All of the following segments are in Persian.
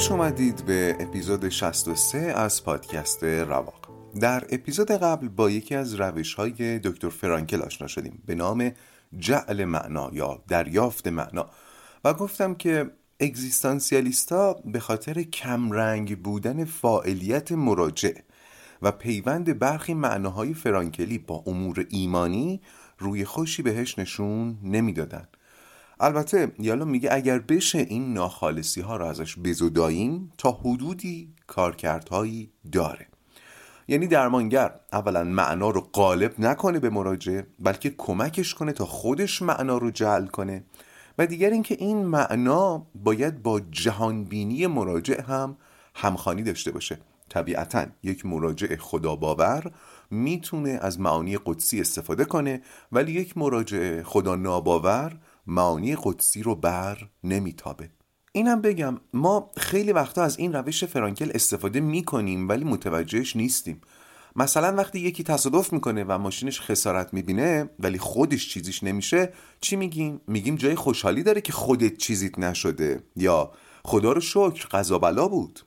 خوش اومدید به اپیزود 63 از پادکست رواق. در اپیزود قبل با یکی از روش های دکتر فرانکل آشنا شدیم به نام جعل معنا یا دریافت معنا و گفتم که اگزیستانسیالیستا به خاطر کمرنگ بودن فاعلیت مراجع و پیوند برخی معناهای فرانکلی با امور ایمانی روی خوشی بهش نشون نمی‌دادن. البته یالا میگه اگر بشه این ناخالصی ها رو ازش بزداییم تا حدودی کارکردهایی داره. یعنی درمانگر اولا معنا رو غالب نکنه به مراجع بلکه کمکش کنه تا خودش معنا رو جعل کنه. و دیگر اینکه این معنا باید با جهانبینی مراجع هم همخانی داشته باشه. طبیعتا یک مراجع خدا باور می‌تونه از معانی قدسی استفاده کنه ولی یک مراجع خدا ناباور معانی قدسی رو بر نمیتابه. اینم بگم ما خیلی وقتا از این روش فرانکل استفاده می‌کنیم ولی متوجهش نیستیم. مثلا وقتی یکی تصادف می‌کنه و ماشینش خسارت می‌بینه ولی خودش چیزیش نمیشه چی میگیم؟ میگیم جای خوشحالی داره که خودت چیزیت نشده. یا خدا رو شکر قضا بلا بود.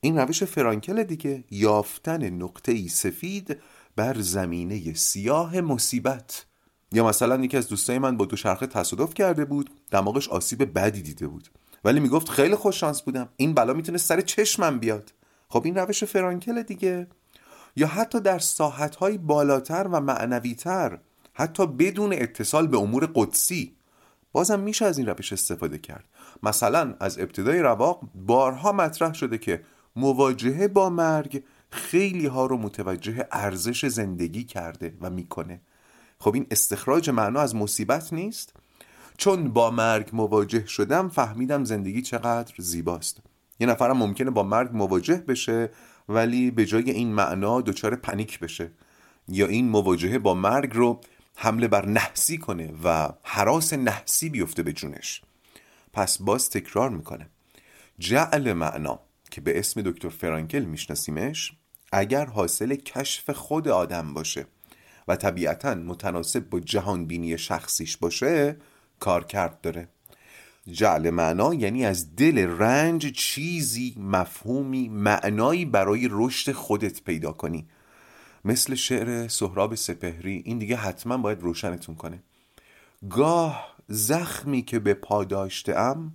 این روش فرانکل دیگه یافتن نقطه سفید بر زمینه سیاه مصیبت. یا مثلا یکی از دوستای من با دوچرخه تصادف کرده بود دماغش آسیب بدی دیده بود. ولی می‌گفت خیلی خوش شانس بودم. این بلا می‌تونه سر چشمم بیاد. خب این روش فرانکل دیگه. یا حتی در ساحتهای بالاتر و معنویتر حتی بدون اتصال به امور قدسی بازم میشه از این روش استفاده کرد. مثلا از ابتدای رواق بارها مطرح شده که مواجهه با مرگ خیلی ها رو متوجه ارزش زندگی کرده و می‌کنه. خب این استخراج معنا از مصیبت نیست؟ چون با مرگ مواجه شدم فهمیدم زندگی چقدر زیباست. یه نفرم ممکنه با مرگ مواجه بشه ولی به جای این معنا دچار پنیک بشه. یا این مواجهه با مرگ رو حمله بر نحسی کنه و حراس نحسی بیفته به جونش. پس باز تکرار می‌کنه. جعل معنا که به اسم دکتر فرانکل میشناسیمش اگر حاصل کشف خود آدم باشه و طبیعتا متناسب با جهانبینی شخصیش باشه کار کرد داره. جعل معنا یعنی از دل رنج چیزی مفهومی معنایی برای رشد خودت پیدا کنی. مثل شعر سهراب سپهری این دیگه حتما باید روشنتون کنه. گاه زخمی که به پا ام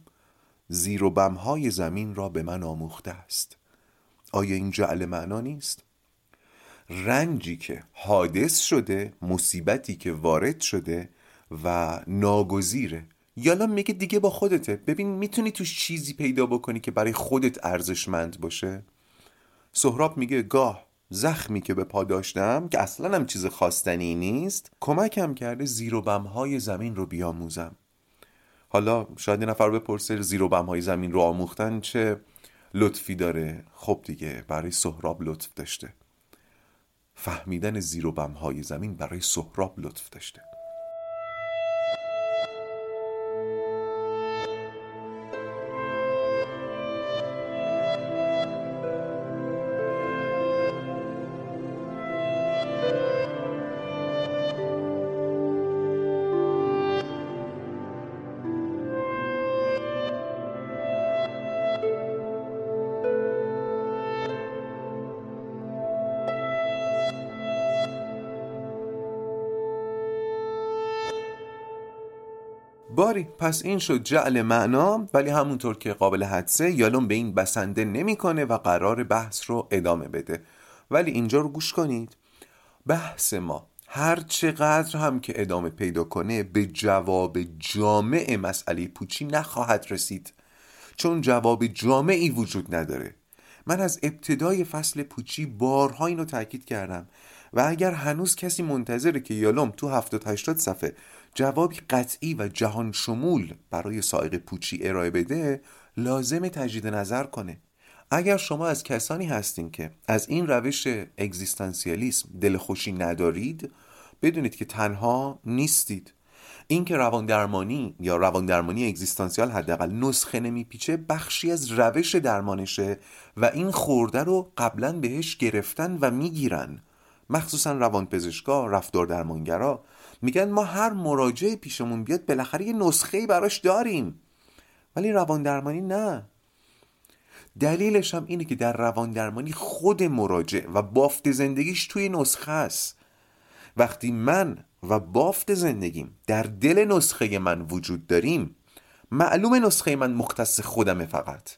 زیر و بمهای زمین را به من آموخته است. آیا این جعل معنا نیست؟ رنجی که حادث شده مصیبتی که وارد شده و ناگزیره. یالا میگه دیگه با خودته. ببین می‌تونی توش چیزی پیدا بکنی که برای خودت ارزشمند باشه؟ سهراب میگه گاه زخمی که به پا داشتم که اصلا هم چیز خواستنی نیست کمکم کرده زیر و بمهای زمین رو بیاموزم. حالا شاید نفر بپرسه زیر و بمهای زمین رو آموختن چه لطفی داره؟ خب دیگه برای سهراب لطف داشته. فهمیدن زیر و بمهای زمین برای سهراب لطف داشته. باری پس این شد جعل معنا ولی همونطور که قابل حدسه یالون به این بسنده نمی‌کنه و قرار بحث رو ادامه بده. ولی اینجا رو گوش کنید. بحث ما هر چقدر هم که ادامه پیدا کنه به جواب جامع مسئله پوچی نخواهد رسید. چون جواب جامعی وجود نداره. من از ابتدای فصل پوچی بارها اینو تاکید کردم. و اگر هنوز کسی منتظره که یالوم تو 70 80 صفحه جوابی قطعی و جهان شمول برای سائق پوچی ارائه بده لازم تجدید نظر کنه. اگر شما از کسانی هستین که از این روش اگزیستانسیالیسم دلخوشی ندارید بدونید که تنها نیستید. اینکه روان درمانی یا روان درمانی اگزیستانسیال حداقل نسخه نمیپیچه بخشی از روش درمانشه و این خورده رو قبلا بهش گرفتن و می‌گیرن. مخصوصا روان پزشکا رفتار درمانگرا میگن ما هر مراجعه پیشمون بیاد بالاخره یه نسخه براش داریم. ولی روان درمانی نه. دلیلش هم اینه که در روان درمانی خود مراجع و بافت زندگیش توی نسخه است. وقتی من و بافت زندگیم در دل نسخه من وجود داریم معلوم نسخه من مختص خودمه فقط.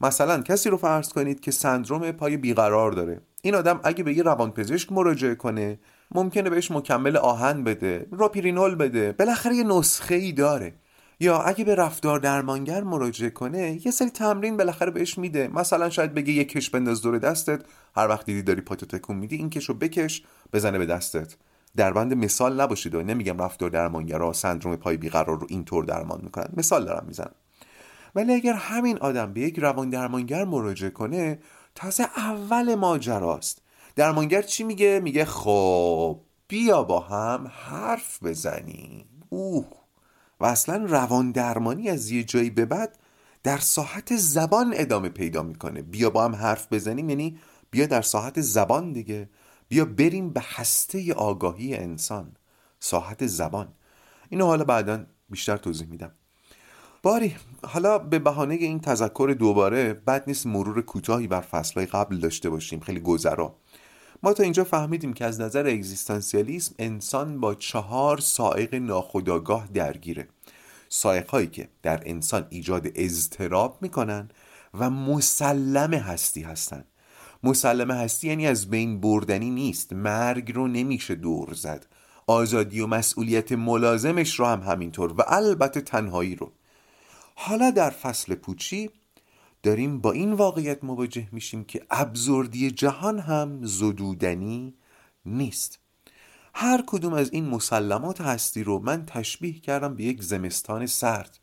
مثلا کسی رو فرض کنید که سندروم پای بیقرار داره. این آدم اگه به یه روانپزشک مراجعه کنه ممکنه بهش مکمل آهن بده راپیرینول بده بالاخره یه نسخه ای داره. یا اگه به رفتار درمانگر مراجعه کنه یه سری تمرین بالاخره بهش میده. مثلا شاید بگه یه کش بنداز دور دستت. هر وقت دیدی داری پاتو تکون میدی این کشو بکش بزنه به دستت. در بند مثال نباشید و نمیگم رفتار درمانگرا سندروم پای بیقرار رو اینطور درمان می‌کنن. مثال دارم می‌زنم. ولی اگر همین آدم به یک روان درمانگر مراجعه کنه تازه اول ماجراست. درمانگر چی میگه؟ میگه خب بیا با هم حرف بزنیم. اوه. و اصلا روان درمانی از یه جایی به بعد در ساحت زبان ادامه پیدا می‌کنه. بیا با هم حرف بزنیم یعنی بیا در ساحت زبان دیگه. بیا بریم به هسته آگاهی انسان. ساحت زبان. اینو حالا بعدا بیشتر توضیح میدم. باری حالا به بهانه این تذکر دوباره بد نیست مرور کوتاهی بر فصلهای قبل داشته باشیم. خیلی گذرا. ما تا اینجا فهمیدیم که از نظر اگزیستانسیالیسم انسان با چهار سائق ناخودآگاه درگیره. سائق هایی که در انسان ایجاد اضطراب می‌کنن و مسلم هستی هستند مسلم هستی یعنی از بین بردنی نیست. مرگ رو نمیشه دور زد. آزادی و مسئولیت ملازمش رو هم همینطور و البته تنهایی رو. حالا در فصل پوچی داریم با این واقعیت مواجه میشیم که ابزردی جهان هم زدودنی نیست. هر کدوم از این مسلمات هستی رو من تشبیه کردم به یک زمستان سرد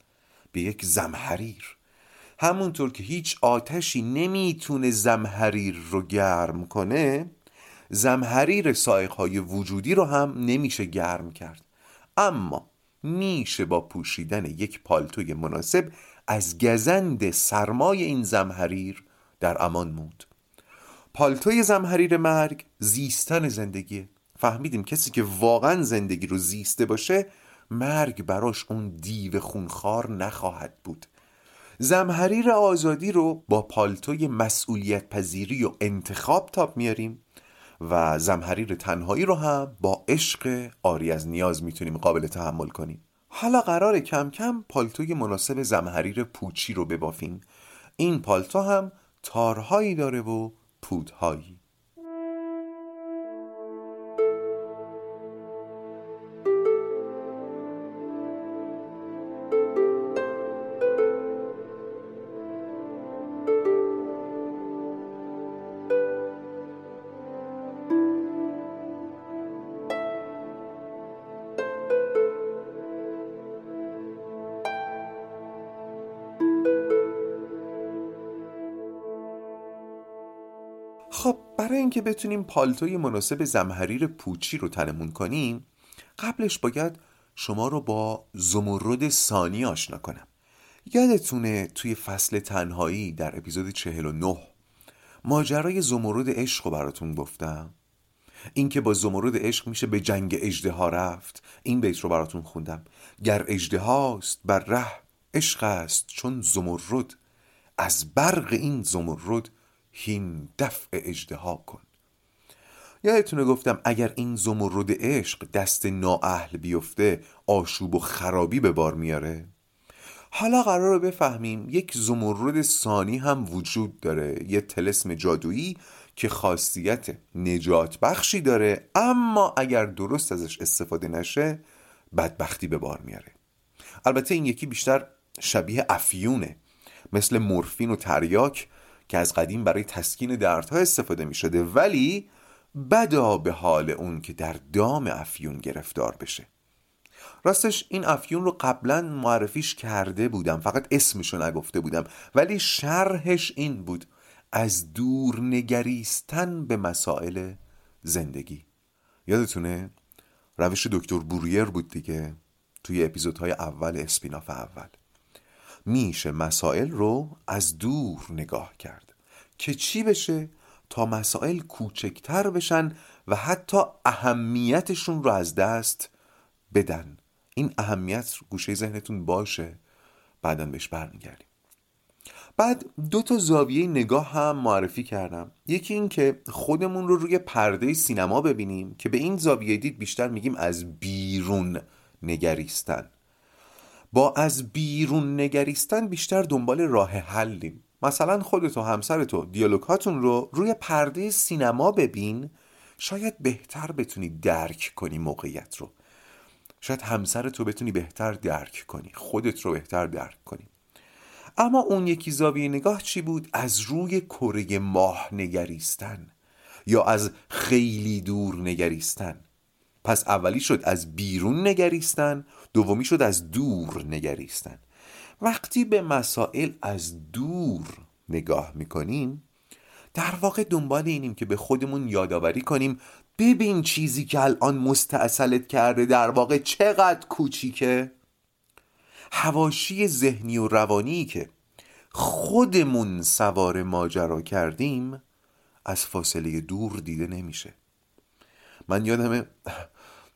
به یک زمحریر. همونطور که هیچ آتشی نمی‌تونه زمحریر رو گرم کنه زمحریر سایقهای وجودی رو هم نمیشه گرم کرد. اما میشه با پوشیدن یک پالتوی مناسب از گزند سرمای این زمحریر در امان موند. پالتوی زمحریر مرگ زیستن زندگی. فهمیدیم کسی که واقعا زندگی رو زیسته باشه مرگ براش اون دیو خونخوار نخواهد بود. زمحریر آزادی رو با پالتوی مسئولیت پذیری و انتخاب تاب میاریم و زمحریر تنهایی رو هم با عشق آری از نیاز می‌تونیم قابل تحمل کنیم. حالا قرار کم کم پالتوی مناسب زمحریر پوچی رو ببافیم. این پالتو هم تارهایی داره و پودهایی. برای اینکه بتونیم پالتوی مناسب زمحریر پوچی رو تنمون کنیم قبلش باید شما رو با زمرد ثانی آشنا کنم. یادتونه توی فصل تنهایی در اپیزود 49 ماجرای زمرد عشق رو براتون گفتم؟ اینکه با زمرد عشق میشه به جنگ اجده رفت این بیت رو براتون خوندم. گر اجده هاست بر ره عشق است چون زمرد. از برق این زمرد هین دفع اجدها کن. یادتونه گفتم اگر این زمرد عشق دست نااهل بیفته آشوب و خرابی به بار میاره؟ حالا قرار رو بفهمیم یک زمرد ثانی هم وجود داره. یه تلسم جادویی که خاصیت نجات بخشی داره اما اگر درست ازش استفاده نشه بدبختی به بار میاره. البته این یکی بیشتر شبیه افیونه. مثل مورفین و تریاک که از قدیم برای تسکین دردها استفاده می شده ولی بدا به حال اون که در دام افیون گرفتار بشه. راستش این افیون رو قبلا معرفیش کرده بودم فقط اسمشو نگفته بودم ولی شرحش این بود از دور نگریستن به مسائل زندگی. یادتونه؟ روش دکتر بوریر بود دیگه توی اپیزودهای اول اسپیناف اول. میشه مسائل رو از دور نگاه کرد که چی بشه تا مسائل کوچکتر بشن و حتی اهمیتشون رو از دست بدن. این اهمیت گوشه ذهنتون باشه. بعدا بهش برمیگردیم. بعد دو تا زاویه نگاه هم معرفی کردم. یکی این که خودمون رو روی پرده سینما ببینیم که به این زاویه دید بیشتر میگیم از بیرون نگریستن. با از بیرون نگریستن بیشتر دنبال راه حلیم. مثلا خودت و همسرتو دیالوگاتون رو روی پرده سینما ببین. شاید بهتر بتونی درک کنی موقعیت رو. شاید همسرتو بتونی بهتر درک کنی. خودت رو بهتر درک کنی. اما اون یکی زاویه نگاه چی بود؟ از روی کره ماه نگریستن یا از خیلی دور نگریستن. پس اولی شد از بیرون نگریستن دومی شد از دور نگریستن. وقتی به مسائل از دور نگاه می‌کنیم در واقع دنبال اینیم که به خودمون یادآوری کنیم ببین چیزی که الان مستاصلت کرده در واقع چقدر کوچیکه. هواشی ذهنی و روانی که خودمون سوار ماجرا کردیم از فاصله دور دیده نمیشه. من یادمه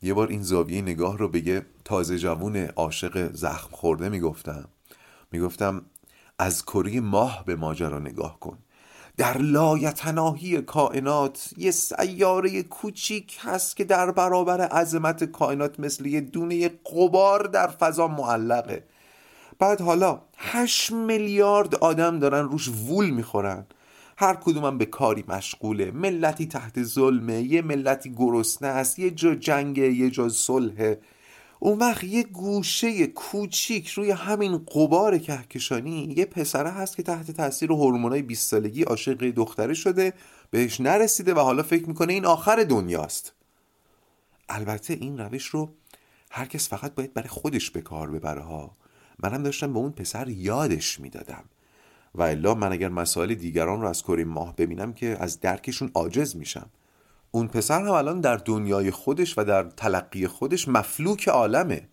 یه بار این زاویه نگاه رو بگه تازه جوون عاشق زخم خورده می‌گفتم. می‌گفتم از کره ماه به ماجرا نگاه کن. در لایتناهی کائنات یه سیاره کوچیک هست که در برابر عظمت کائنات مثل یه دونه قبار در فضا معلقه. بعد حالا هشت میلیارد آدم دارن روش وول می‌خورن. هر کدومم به کاری مشغوله. ملتی تحت ظلمه یه ملتی گرسنه است یه جا جنگه یه جا صلحه. اون وقت یه گوشه کوچیک روی همین قبار کهکشانی یه پسره هست که تحت تاثیر هورمونای 20 سالگی عاشق دختره شده بهش نرسیده و حالا فکر می‌کنه این آخر دنیاست. البته این روش رو هر کس فقط باید برای خودش به کار ببره ها. منم داشتم به اون پسر یادش می‌دادم. و الا من اگر مسائل دیگران رو از کره ماه ببینم که از درکشون عاجز میشم. اون پسر هم الان در دنیای خودش و در تلقی خودش مفلوک عالمه.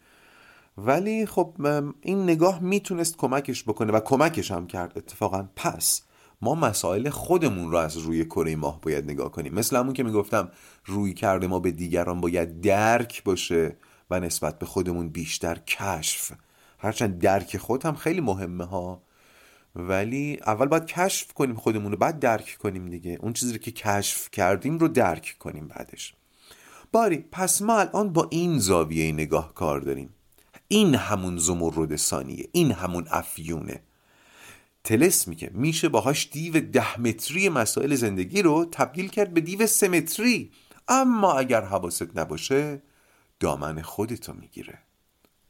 ولی خب این نگاه می‌تونست کمکش بکنه و کمکش هم کرد. اتفاقا پس ما مسائل خودمون رو از روی کره ماه باید نگاه کنیم. مثل همون که می‌گفتم روی کرده ما به دیگران باید درک باشه و نسبت به خودمون بیشتر کشف. هرچند درک خود هم خیلی مهمه ها. ولی اول باید کشف کنیم خودمون رو بعد درک کنیم دیگه. اون چیزی که کشف کردیم رو درک کنیم بعدش. باری پس ما الان با این زاویه نگاه کار داریم. این همون زمرد ثانیه این همون افیونه. تلسمی که میشه باهاش دیو ده متری مسائل زندگی رو تبدیل کرد به دیو سه متری. اما اگر حواست نباشه دامن خودتو می‌گیره.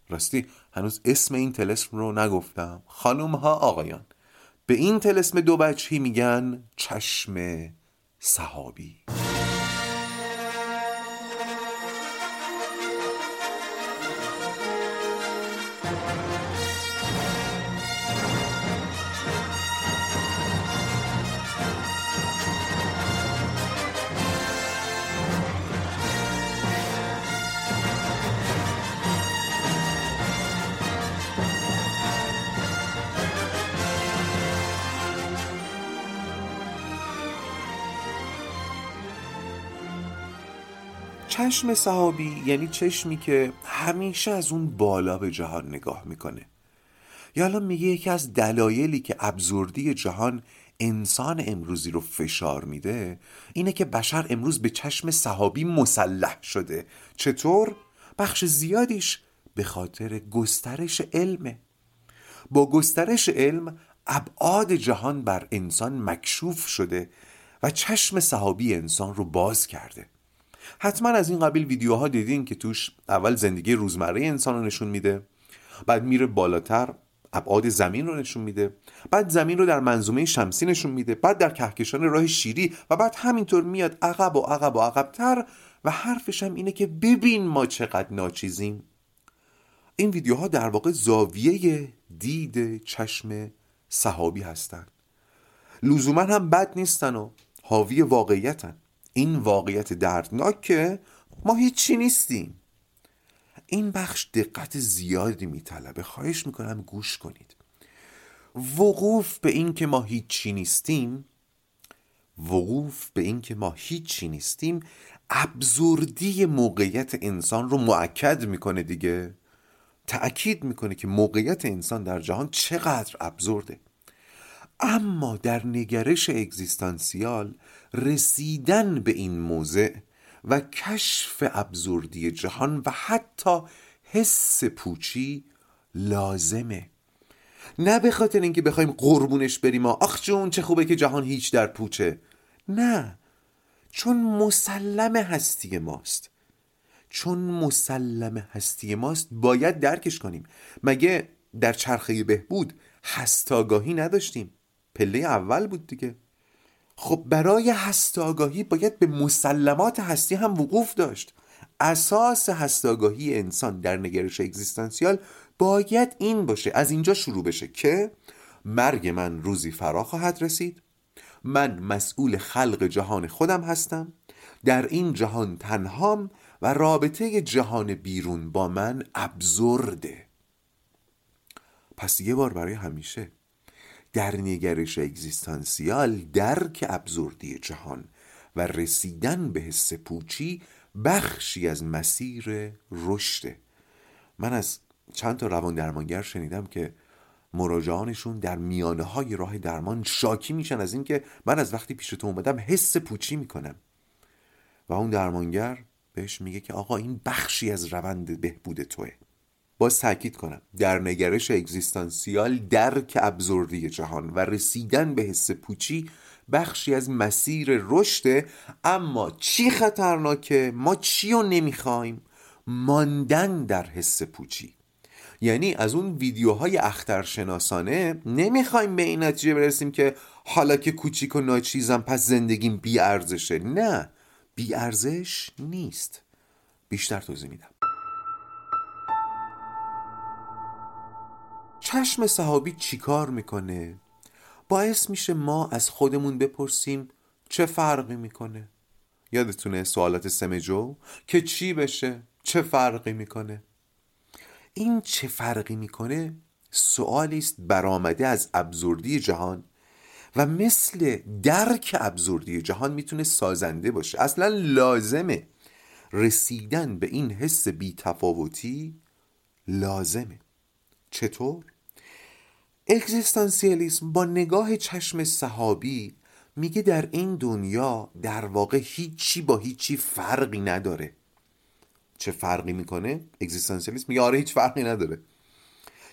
راستی هنوز اسم این تلسم رو نگفتم. خانوم ها آقایان. به این تلسم دو بچهی میگن چشم صحابی. چشم صحابی یعنی چشمی که همیشه از اون بالا به جهان نگاه می‌کنه. یا میگه یکی از دلایلی که ابزوردی جهان انسان امروزی رو فشار میده اینه که بشر امروز به چشم صحابی مسلح شده. چطور؟ بخش زیادیش به خاطر گسترش علمه. با گسترش علم ابعاد جهان بر انسان مکشوف شده و چشم صحابی انسان رو باز کرده. حتما از این قبیل ویدیوها دیدین که توش اول زندگی روزمره انسان رو نشون میده بعد میره بالاتر ابعاد زمین رو نشون میده بعد زمین رو در منظومه شمسی نشون میده بعد در کهکشان راه شیری و بعد همینطور میاد عقب و عقب و عقبتر و حرفش هم اینه که ببین ما چقدر ناچیزیم. این ویدیوها در واقع زاویه دید چشم صحابی هستند لزوما هم بد نیستن و حاوی واقعیتن. این واقعیت دردناک که ما هیچی نیستیم. این بخش دقت زیادی میطلبه. خواهش می‌کنم گوش کنید. وقوف به این که ما هیچی نیستیم وقوف به این که ما هیچی نیستیم ابزوردی موقعیت انسان رو معکد می‌کنه دیگه. تأکید می‌کنه که موقعیت انسان در جهان چقدر ابزورده اما در نگرش اگزیستانسیال رسیدن به این موضع و کشف ابزوردی جهان و حتی حس پوچی لازمه. نه به خاطر اینکه بخوایم قربونش بریم آخ جون چه خوبه که جهان هیچ در پوچه. نه. چون مسلم هستی ماست. چون مسلم هستی ماست باید درکش کنیم. مگه در چرخه بهبود هستاگاهی نداشتیم؟ پله اول بود دیگه. خب برای هستاگاهی باید به مسلمات هستی هم وقوف داشت. اساس هستاگاهی انسان در نگرش اگزیستانسیال باید این باشه. از اینجا شروع بشه که مرگ من روزی فرا خواهد رسید. من مسئول خلق جهان خودم هستم. در این جهان تنهام و رابطه جهان بیرون با من ابزرده. پس یه بار برای همیشه در نگرش اگزیستانسیال درک ابزوردی جهان و رسیدن به حس پوچی بخشی از مسیر رشده من از چند تا روان درمانگر شنیدم که مراجعانشون در میانه های راه درمان شاکی میشن از اینکه من از وقتی پیش تو اومدم حس پوچی می‌کنم. و اون درمانگر بهش میگه که آقا این بخشی از روند بهبود توه. باز تاکید کنم. در نگرش اگزیستانسیال درک ابزوردی جهان و رسیدن به حس پوچی بخشی از مسیر رشده اما چی خطرناکه؟ ما چی رو نمی‌خوایم؟ ماندن در حس پوچی. یعنی از اون ویدیوهای اخترشناسانه نمی‌خوایم به این نتیجه برسیم که حالا که کوچیک و ناچیزم پس زندگیم بی ارزشه نه بی ارزش نیست. بیشتر توضیح میدم. چشم صحابی چیکار می‌کنه؟ باعث میشه ما از خودمون بپرسیم چه فرقی می‌کنه؟ یادتونه سوالات سمجو که چی بشه؟ چه فرقی می‌کنه؟ این چه فرقی می‌کنه سوالی است برآمده از ابزوردی جهان و مثل درک ابزوردی جهان می‌تونه سازنده باشه. اصلا لازمه رسیدن به این حس بیتفاوتی لازمه. چطور؟ اگزیستانسیالیسم با نگاه چشم صحابی میگه در این دنیا در واقع هیچی با هیچی فرقی نداره. چه فرقی می‌کنه؟ اگزیستانسیالیسم میگه آره هیچ فرقی نداره.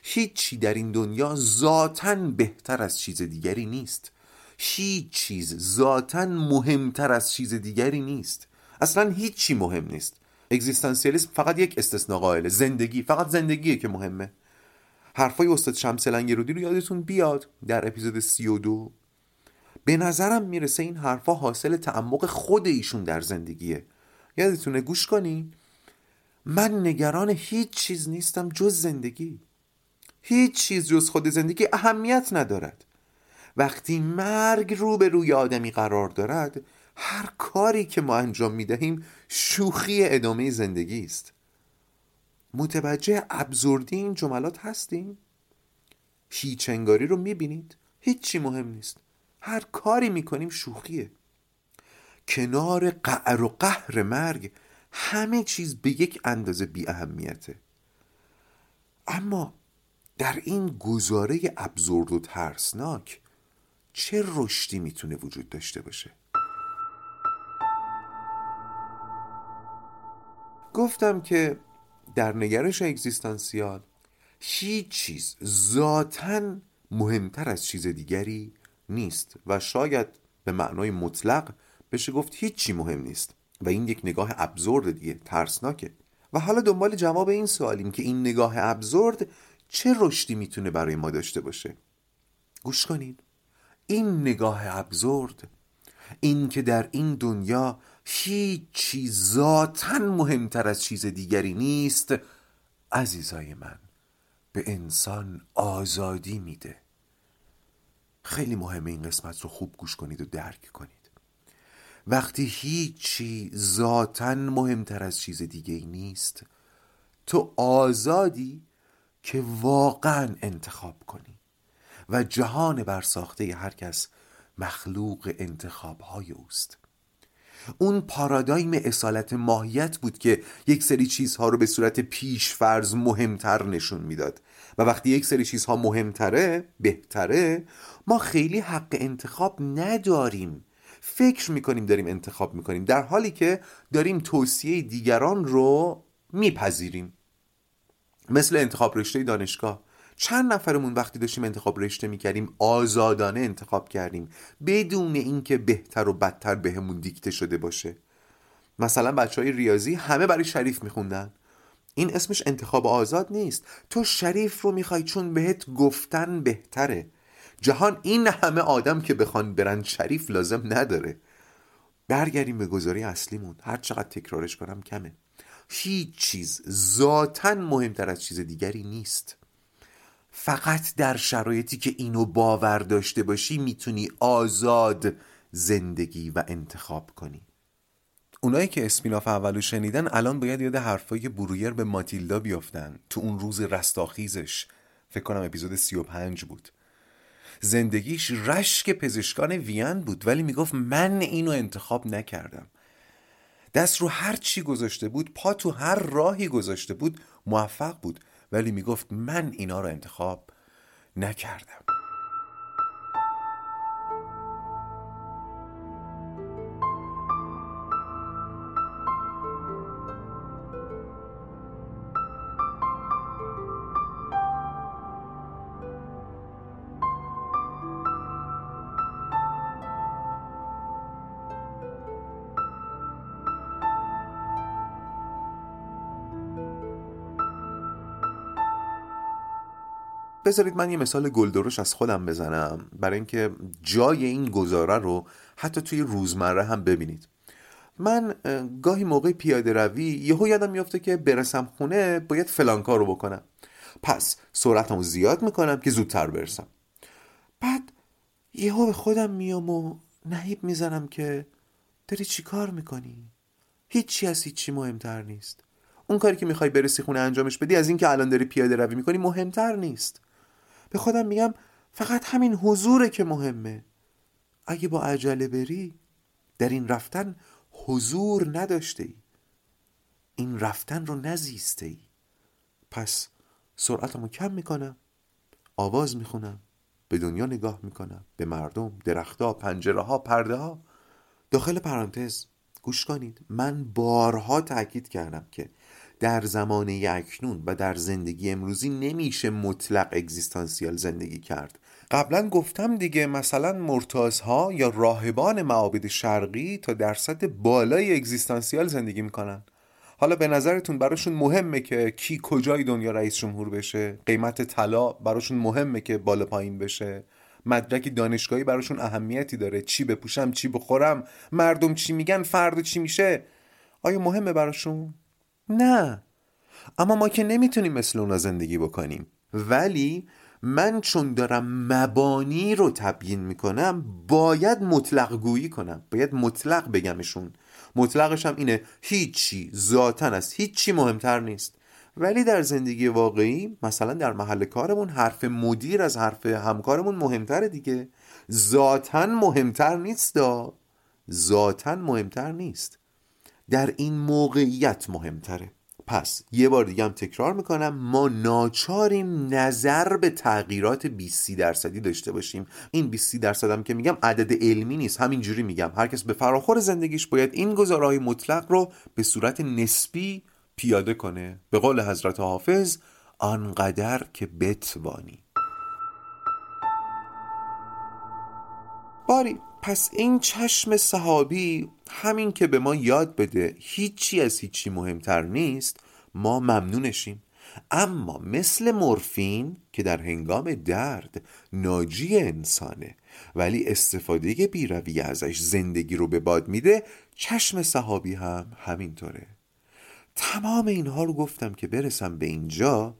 هیچی در این دنیا ذاتا بهتر از چیز دیگری نیست. هیچ چیز ذاتا مهمتر از چیز دیگری نیست. اصلا هیچی مهم نیست. اگزیستانسیالیسم فقط یک استثناء قائله. زندگی فقط زندگیه که مهمه. حرفای استاد شمس لنگرودی رو یادتون بیاد در اپیزود 32 به نظرم می‌رسه این حرفا حاصل تعمق خود ایشون در زندگیه. یادتونه؟ گوش کنی. من نگران هیچ چیز نیستم جز زندگی. هیچ چیز جز خود زندگی اهمیت ندارد. وقتی مرگ رو به روی آدمی قرار دارد هر کاری که ما انجام می دهیم شوخی ادامه زندگی است. متوجه ابزوردی این جملات هستیم؟ هیچ انگاری رو می‌بینید؟ هیچی مهم نیست هر کاری می‌کنیم شوخیه کنار قعر و قهر مرگ همه چیز به یک اندازه بی اهمیته اما در این گزاره ابزورد و ترسناک چه رشدی می‌تونه وجود داشته باشه گفتم که در نگرش اگزیستانسیال هیچ چیز ذاتا مهمتر از چیز دیگری نیست و شاید به معنای مطلق بشه گفت هیچی مهم نیست و این یک نگاه ابزورد دیگه ترسناکه. و حالا دنبال جواب این سوالیم که این نگاه ابزورد چه رشدی می‌تونه برای ما داشته باشه؟ گوش کنید. این نگاه ابزورد این که در این دنیا هیچ چیز ذاتا مهمتر از چیز دیگری نیست. عزیزای من به انسان آزادی میده. خیلی مهمه این قسمت رو خوب گوش کنید و درک کنید. وقتی هیچی ذاتا مهمتر از چیز دیگه ای نیست تو آزادی که واقعا انتخاب کنی و جهان برساخته هر کس مخلوق انتخاب های اوست. اون پارادایم اصالت ماهیت بود که یک سری چیزها رو به صورت پیش فرض مهمتر نشون می‌داد. و وقتی یک سری چیزها مهمتره بهتره ما خیلی حق انتخاب نداریم. فکر می‌کنیم داریم انتخاب می‌کنیم. در حالی که داریم توصیه دیگران رو میپذیریم. مثل انتخاب رشته دانشگاه. چند نفرمون وقتی داشتیم انتخاب رشته می‌کردیم آزادانه انتخاب کردیم بدون اینکه بهتر و بدتر بهمون دیکته شده باشه. مثلا بچه های ریاضی همه برای شریف میخوندن. این اسمش انتخاب آزاد نیست. تو شریف رو می‌خوای چون بهت گفتن بهتره. جهان این همه آدم که بخوان برن شریف لازم نداره. برگردیم به گذاری اصلیمون. هر چقدر تکرارش کنم کمه. هیچ چیز. ذاتا مهمتر از چیز دیگری نیست. فقط در شرایطی که اینو باور داشته باشی می‌تونی آزاد زندگی و انتخاب کنی. اونایی که اسپیناف اولو شنیدن الان باید یاد حرفای برویر به ماتیلدا بیافتن. تو اون روز رستاخیزش. فکر کنم اپیزود 35 بود. زندگیش رشک پزشکان وین بود ولی می‌گفت من اینو انتخاب نکردم. دست رو هر چی گذاشته بود پا تو هر راهی گذاشته بود موفق بود. ولی می‌گفت من اینا رو انتخاب نکردم. بذارید من یه مثال گلدرش از خودم بزنم برای اینکه جای این گزاره رو حتی توی روزمره هم ببینید. من گاهی موقع پیاده روی یهو یادم میافته که برسم خونه باید فلان کار رو بکنم. پس سرعتمو زیاد می‌کنم که زودتر برسم. بعد یهو به خودم میام و نهیب می‌زنم که داری چی کار می‌کنی؟ هیچی از هیچی مهمتر نیست. اون کاری که می‌خوای برسی خونه انجامش بدی از اینکه الان داری پیاده روی می‌کنی مهمتر نیست. به خودم میگم فقط همین حضوره که مهمه. اگه با عجله بری در این رفتن حضور نداشته ای این رفتن رو نزیسته ای پس سرعتمو کم می‌کنم آواز می‌خونم به دنیا نگاه می‌کنم به مردم درختها پنجره ها داخل پرانتز گوش کنید. من بارها تاکید کردم که در زمانه اکنون و در زندگی امروزی نمیشه مطلق اگزیستانسیال زندگی کرد. قبلا گفتم دیگه مثلا مرتازها یا راهبان معابد شرقی تا درصد بالای اگزیستانسیال زندگی می‌کنن. حالا به نظرتون براشون مهمه که کی کجای دنیا رئیس جمهور بشه؟ قیمت طلا براشون مهمه که بالا پایین بشه؟ مدرک دانشگاهی براشون اهمیتی داره؟ چی بپوشم چی بخورم؟ مردم چی میگن؟ فردا چی میشه؟ آیا مهمه براشون؟ نه. اما ما که نمی‌تونیم مثل اونا زندگی بکنیم. ولی من چون دارم مبانی رو تبیین می‌کنم باید مطلق گویی کنم. باید مطلق بگمشون. مطلقش هم اینه هیچی ذاتا است. هیچی مهمتر نیست. ولی در زندگی واقعی مثلا در محل کارمون حرف مدیر از حرف همکارمون مهمتره دیگه. ذاتا مهمتر نیست دا ذاتا مهمتر نیست. در این موقعیت مهمتره. پس یه بار دیگه هم تکرار می‌کنم ما ناچاریم نظر به تغییرات 20 درصدی داشته باشیم. این 20 درصد هم که میگم عدد علمی نیست. همینجوری میگم. هر کس به فراخور زندگیش باید این گزارهای مطلق رو به صورت نسبی پیاده کنه. به قول حضرت حافظ آنقدر که بتوانی. باری. پس این چشم صحابی همین که به ما یاد بده هیچی از هیچی مهمتر نیست ما ممنونشیم. اما مثل مورفین که در هنگام درد ناجی انسانه ولی استفاده بیروی ازش زندگی رو به باد میده چشم صحابی هم همینطوره. تمام اینها رو گفتم که برسم به اینجا.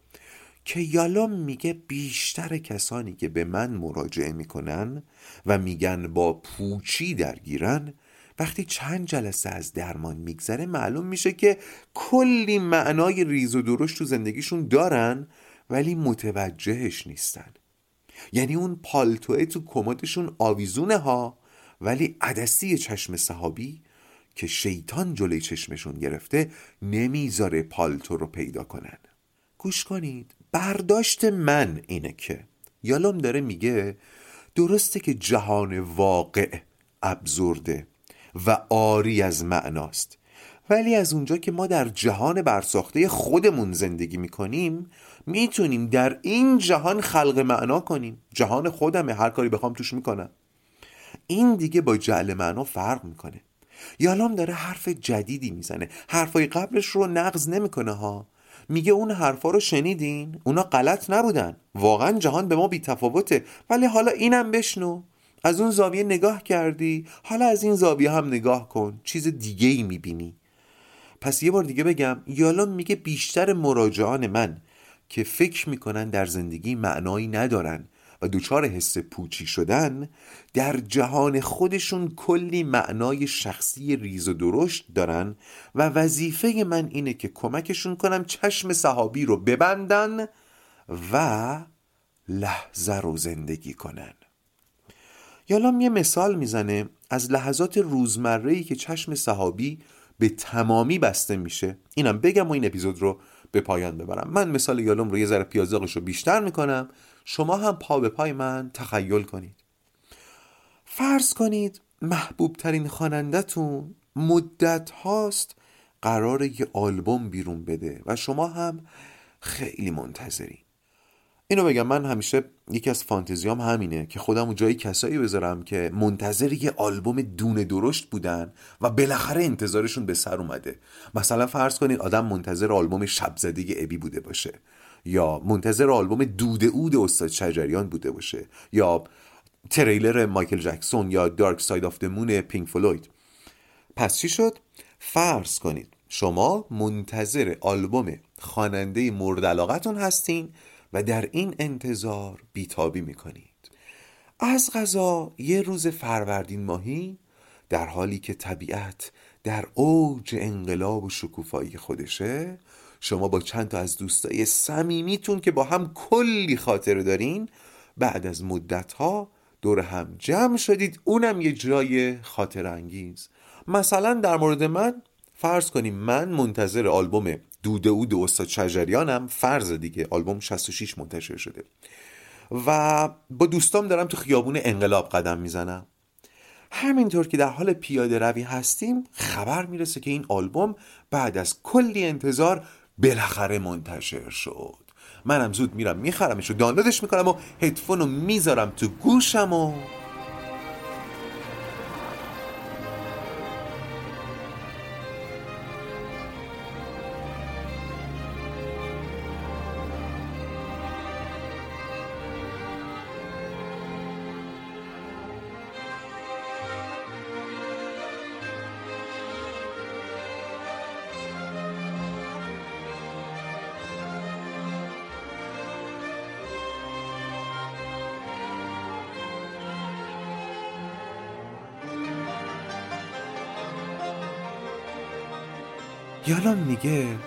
که یالوم میگه بیشتر کسانی که به من مراجعه می‌کنن و میگن با پوچی درگیرن وقتی چند جلسه از درمان میگذره معلوم میشه که کلی معنای ریز و درشت تو زندگیشون دارن ولی متوجهش نیستن. یعنی اون پالتوه تو کمدشون آویزونه ها ولی عدسی چشم صحابی که شیطان جلوی چشمشون گرفته نمی‌ذاره پالتو رو پیدا کنن. گوش کنید. برداشت من اینه که یالوم داره میگه درسته که جهان واقع ابزرده و آری از معناست ولی از اونجا که ما در جهان برساخته خودمون زندگی می‌کنیم می‌تونیم در این جهان خلق معنا کنیم. جهان خودمه هر کاری بخوام توش می‌کنم. این دیگه با جعل معنا فرق می‌کنه. یالام داره حرف جدیدی می‌زنه. حرفای قبلش رو نقض نمی‌کنه ها. میگه اون حرفا رو شنیدین؟ اونا غلط نبودن. واقعا جهان به ما بی تفاوته ولی حالا اینم بشنو. از اون زاویه نگاه کردی. حالا از این زاویه هم نگاه کن. چیز دیگه ای می‌بینی. پس یه بار دیگه بگم یالام میگه بیشتر مراجعان من که فکر می‌کنن در زندگی معنایی ندارن. و دچار حس پوچی شدن در جهان خودشون کلی معنای شخصی ریز و درشت دارن و وظیفه من اینه که کمکشون کنم چشم صحابی رو ببندن و لحظه رو زندگی کنن. یالام یه مثال می‌زنه از لحظات روزمره که چشم صحابی به تمامی بسته میشه. اینم بگم و این اپیزود رو به پایان ببرم. من مثال یالوم رو یه ذره پیازداغش رو بیشتر می‌کنم. شما هم پا به پای من تخیل کنید. فرض کنید محبوب ترین خوانندتون مدت هاست قرار یه آلبوم بیرون بده و شما هم خیلی منتظرین اینو بگم من همیشه یکی از فانتزیام همینه که خودم اون جایی کسایی بذارم که منتظر یه آلبوم دونه درشت بودن و بالاخره انتظارشون به سر اومده. مثلا فرض کنید آدم منتظر آلبوم شب ابی بوده باشه. یا منتظر آلبوم دوده اود استاد شجریان بوده باشه یا تریلر مایکل جکسون یا Dark Side of Moon Pink Floyd. پس چی شد؟ فرض کنید شما منتظر آلبوم خواننده مورد علاقتون هستین و در این انتظار بیتابی می‌کنید. از قضا یه روز فروردین ماهی در حالی که طبیعت در اوج انقلاب و شکوفایی خودشه شما با چند تا از دوستای صمیمیتون که با هم کلی خاطر دارین بعد از مدت ها دور هم جمع شدید. اونم یه جای خاطر انگیز مثلا در مورد من فرض کنیم من منتظر آلبوم دوده اود استاد شجریانم. فرض دیگه آلبوم 66 منتشر شده. و با دوستام دارم تو خیابون انقلاب قدم می‌زنم. همینطور که در حال پیاده روی هستیم خبر می‌رسه که این آلبوم بعد از کلی انتظار بالاخره منتشر شد. منم زود میرم میخرمش و دانلودش می‌کنم و هدفون رو می‌ذارم تو گوشم و یالا میگه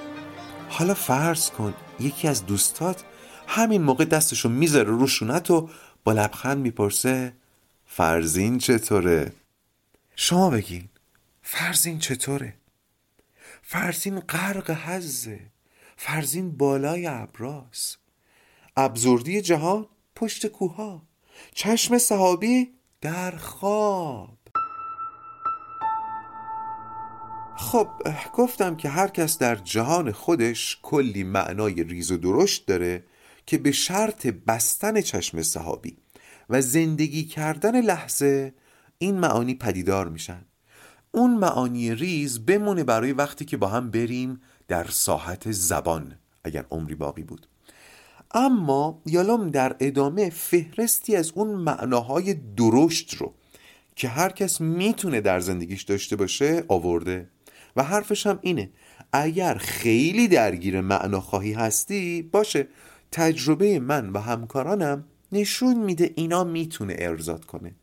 حالا فرض کن یکی از دوستات همین موقع دستشو می‌ذاره رو شونت و با لبخند می‌پرسه فرزین چطوره؟ شما بگین فرزین چطوره؟ فرزین غرق حزه فرزین بالای ابراس ابزردی جهان پشت کوها چشم صحابی در خواب خب گفتم که هر کس در جهان خودش کلی معنای ریز و درشت داره که به شرط بستن چشم صحابی و زندگی کردن لحظه این معانی پدیدار میشن. اون معانی ریز بمونه برای وقتی که با هم بریم در ساحت زبان اگر عمری باقی بود. اما یالام در ادامه فهرستی از اون معناهای درشت رو که هر کس می‌تونه در زندگیش داشته باشه آورده. و حرفش هم اینه. اگر خیلی درگیر معناخواهی هستی باشه. تجربه من و همکارانم نشون میده اینا می‌تونه ارزاد کنه.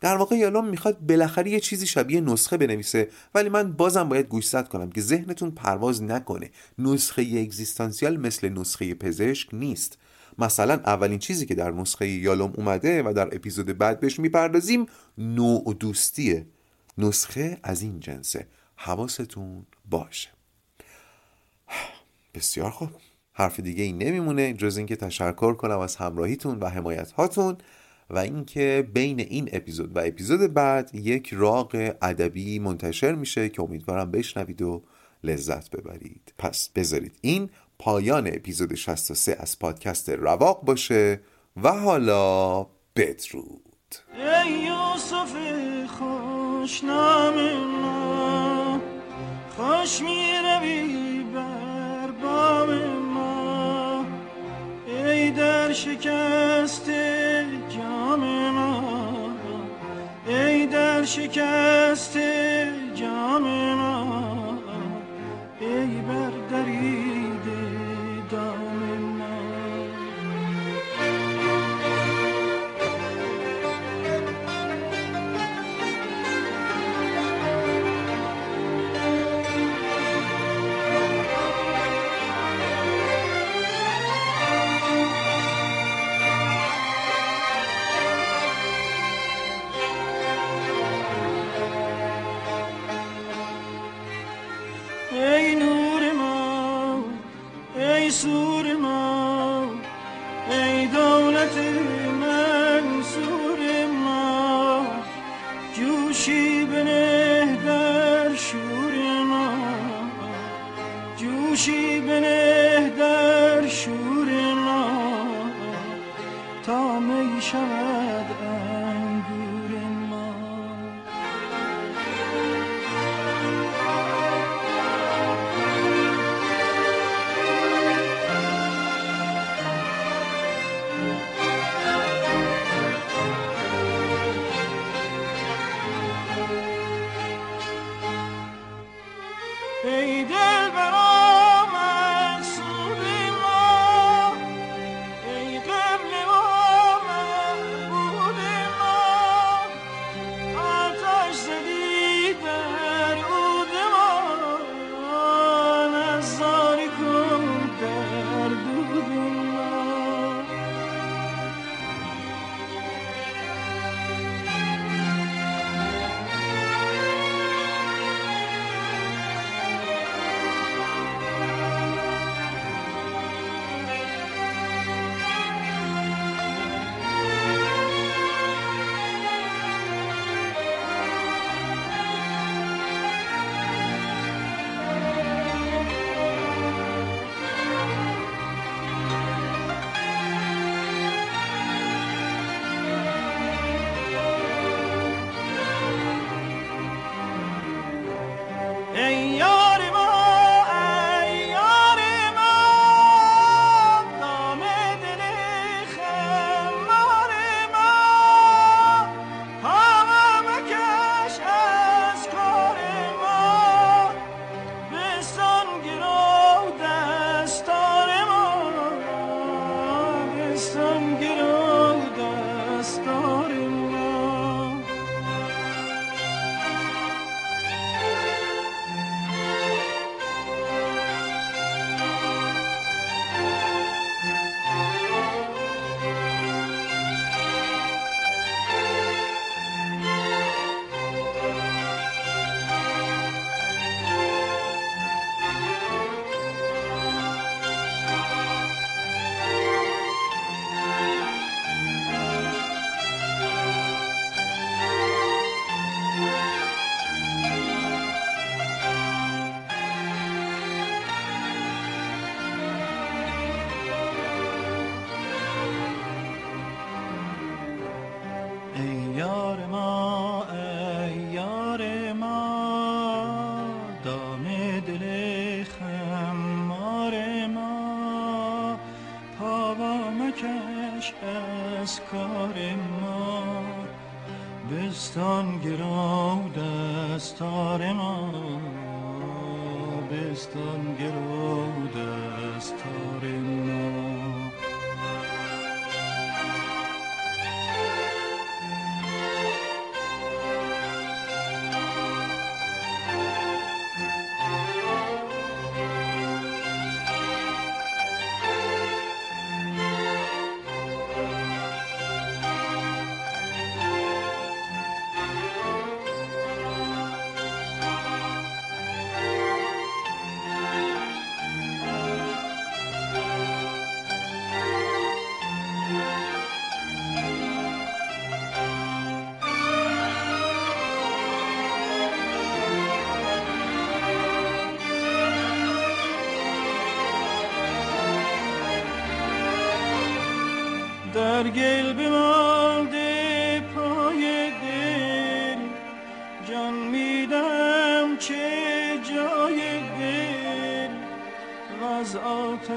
در واقع یالوم می‌خواد بالاخره یه چیزی شبیه نسخه بنویسه ولی من بازم باید گوشزد کنم که ذهنتون پرواز نکنه. نسخه اگزیستانسیال مثل نسخه پزشک نیست. مثلا اولین چیزی که در نسخه یالوم اومده و در اپیزود بعد بهش می‌پردازیم نوع دوستیه. نسخه از این جنسه. حواستون باشه. بسیار خوب. حرف دیگه این نمیمونه جز اینکه تشکر کنم از همراهیتون و حمایت هاتون و اینکه بین این اپیزود و اپیزود بعد یک راق ادبی منتشر میشه که امیدوارم بشنوید و لذت ببرید. پس بذارید این پایان اپیزود 63 از پادکست رواق باشه و حالا بدرود. ای یوسف خوشنام ما خوش می‌روی بر بام ما. ای در شکست جام ما. ای در شکست جام ما.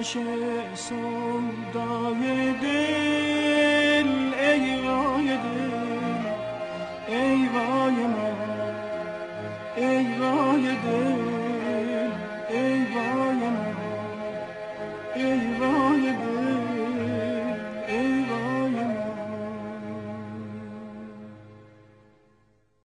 血松。